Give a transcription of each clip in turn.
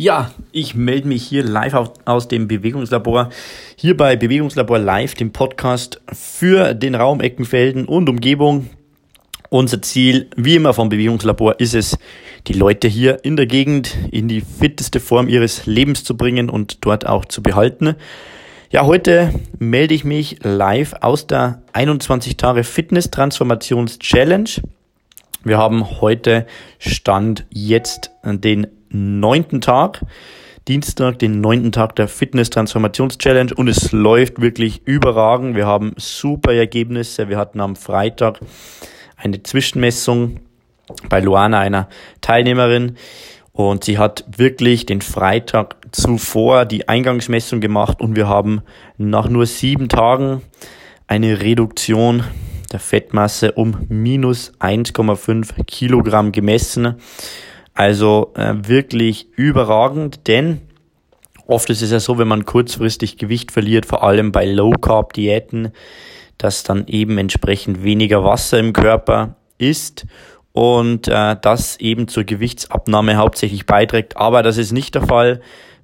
Ja, ich melde mich hier live aus dem Bewegungslabor. Hier bei Bewegungslabor Live, dem Podcast für den Raum Eckenfelden und Umgebung. Unser Ziel, wie immer vom Bewegungslabor, ist es, die Leute hier in der Gegend in die fitteste Form ihres Lebens zu bringen und dort auch zu behalten. Ja, heute melde ich mich live aus der 21 Tage Fitness Transformations Challenge. Wir haben heute Stand jetzt den neunten Tag. Dienstag, den neunten Tag der Fitness Transformations Challenge und es läuft wirklich überragend. Wir haben super Ergebnisse. Wir hatten am Freitag eine Zwischenmessung bei Luana, einer Teilnehmerin. Und sie hat wirklich den Freitag zuvor die Eingangsmessung gemacht und wir haben nach nur sieben Tagen eine Reduktion der Fettmasse um minus 1,5 Kilogramm gemessen. Also äh, wirklich überragend, denn oft ist es ja so, wenn man kurzfristig Gewicht verliert, vor allem bei Low Carb Diäten, dass dann eben entsprechend weniger Wasser im Körper ist und äh, das eben zur Gewichtsabnahme hauptsächlich beiträgt. Aber das ist nicht der Fall.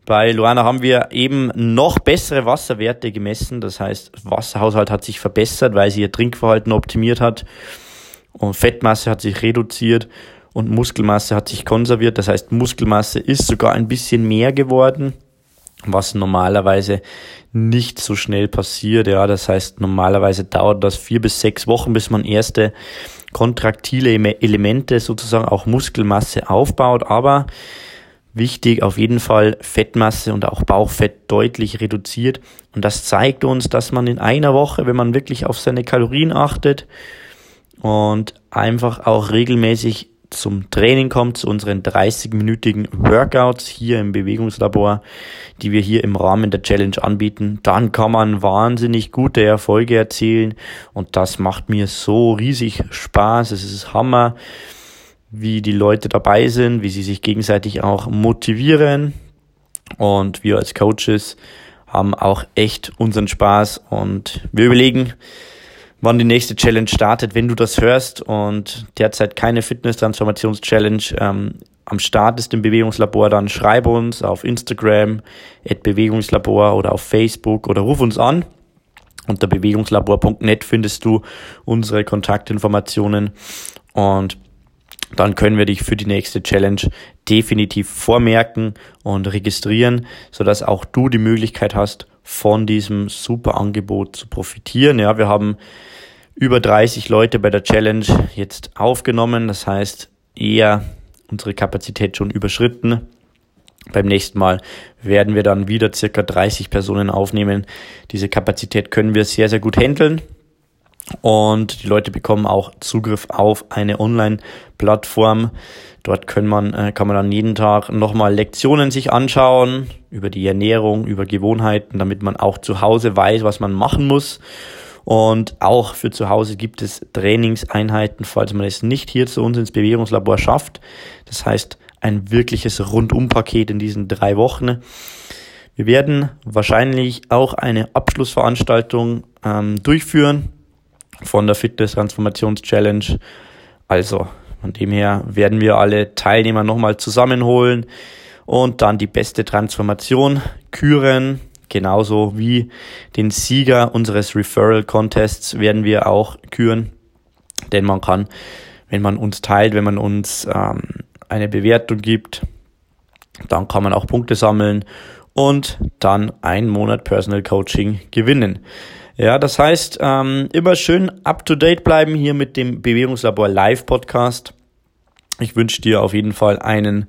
Bei Luana haben wir eben noch bessere Wasserwerte gemessen. Das heißt, Wasserhaushalt hat sich verbessert, weil sie ihr Trinkverhalten optimiert hat und Fettmasse hat sich reduziert und Muskelmasse hat sich konserviert. Das heißt, Muskelmasse ist sogar ein bisschen mehr geworden, was normalerweise nicht so schnell passiert. Ja, das heißt, normalerweise dauert das vier bis sechs Wochen, bis man erste kontraktile Elemente, sozusagen auch Muskelmasse aufbaut. Aber wichtig, auf jeden Fall Fettmasse und auch Bauchfett deutlich reduziert. Und das zeigt uns, dass man in einer Woche, wenn man wirklich auf seine Kalorien achtet und einfach auch regelmäßig zum Training kommt, zu unseren 30-minütigen Workouts hier im Bewegungslabor, die wir hier im Rahmen der Challenge anbieten, dann kann man wahnsinnig gute Erfolge erzielen und das macht mir so riesig Spaß. Es ist Hammer, wie die Leute dabei sind, wie sie sich gegenseitig auch motivieren und wir als Coaches haben auch echt unseren Spaß und wir überlegen, wann die nächste Challenge startet. Wenn du das hörst und derzeit keine Fitness-Transformations-Challenge ähm, am Start ist im Bewegungslabor, dann schreib uns auf Instagram, at Bewegungslabor oder auf Facebook oder ruf uns an. Unter bewegungslabor.net findest du unsere Kontaktinformationen und dann können wir dich für die nächste Challenge definitiv vormerken und registrieren, sodass auch du die Möglichkeit hast, von diesem super Angebot zu profitieren. Ja, wir haben über 30 Leute bei der Challenge jetzt aufgenommen. Das heißt, eher unsere Kapazität schon überschritten. Beim nächsten Mal werden wir dann wieder circa 30 Personen aufnehmen. Diese Kapazität können wir sehr, sehr gut handeln. Und die Leute bekommen auch Zugriff auf eine Online-Plattform. Dort kann man, äh, kann man dann jeden Tag nochmal Lektionen sich anschauen über die Ernährung, über Gewohnheiten, damit man auch zu Hause weiß, was man machen muss. Und auch für zu Hause gibt es Trainingseinheiten, falls man es nicht hier zu uns ins Bewegungslabor schafft. Das heißt, ein wirkliches Rundumpaket in diesen drei Wochen. Wir werden wahrscheinlich auch eine Abschlussveranstaltung ähm, durchführen von der Fitness Transformations Challenge. Also von dem her werden wir alle Teilnehmer nochmal zusammenholen und dann die beste Transformation küren. Genauso wie den Sieger unseres Referral Contests werden wir auch küren. Denn man kann, wenn man uns teilt, wenn man uns ähm, eine Bewertung gibt, dann kann man auch Punkte sammeln und dann einen Monat Personal Coaching gewinnen. Ja, das heißt, ähm, immer schön up to date bleiben hier mit dem Bewegungslabor Live Podcast. Ich wünsche dir auf jeden Fall einen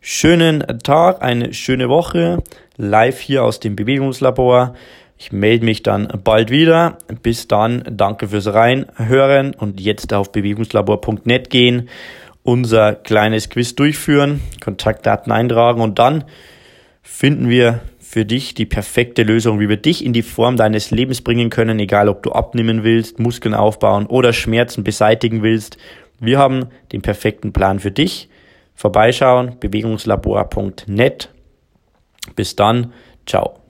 schönen Tag, eine schöne Woche. Live hier aus dem Bewegungslabor. Ich melde mich dann bald wieder. Bis dann, danke fürs Reinhören und jetzt auf bewegungslabor.net gehen, unser kleines Quiz durchführen, Kontaktdaten eintragen und dann finden wir für dich die perfekte Lösung, wie wir dich in die Form deines Lebens bringen können, egal ob du abnehmen willst, Muskeln aufbauen oder Schmerzen beseitigen willst. Wir haben den perfekten Plan für dich. Vorbeischauen, bewegungslabor.net. Bis dann, ciao.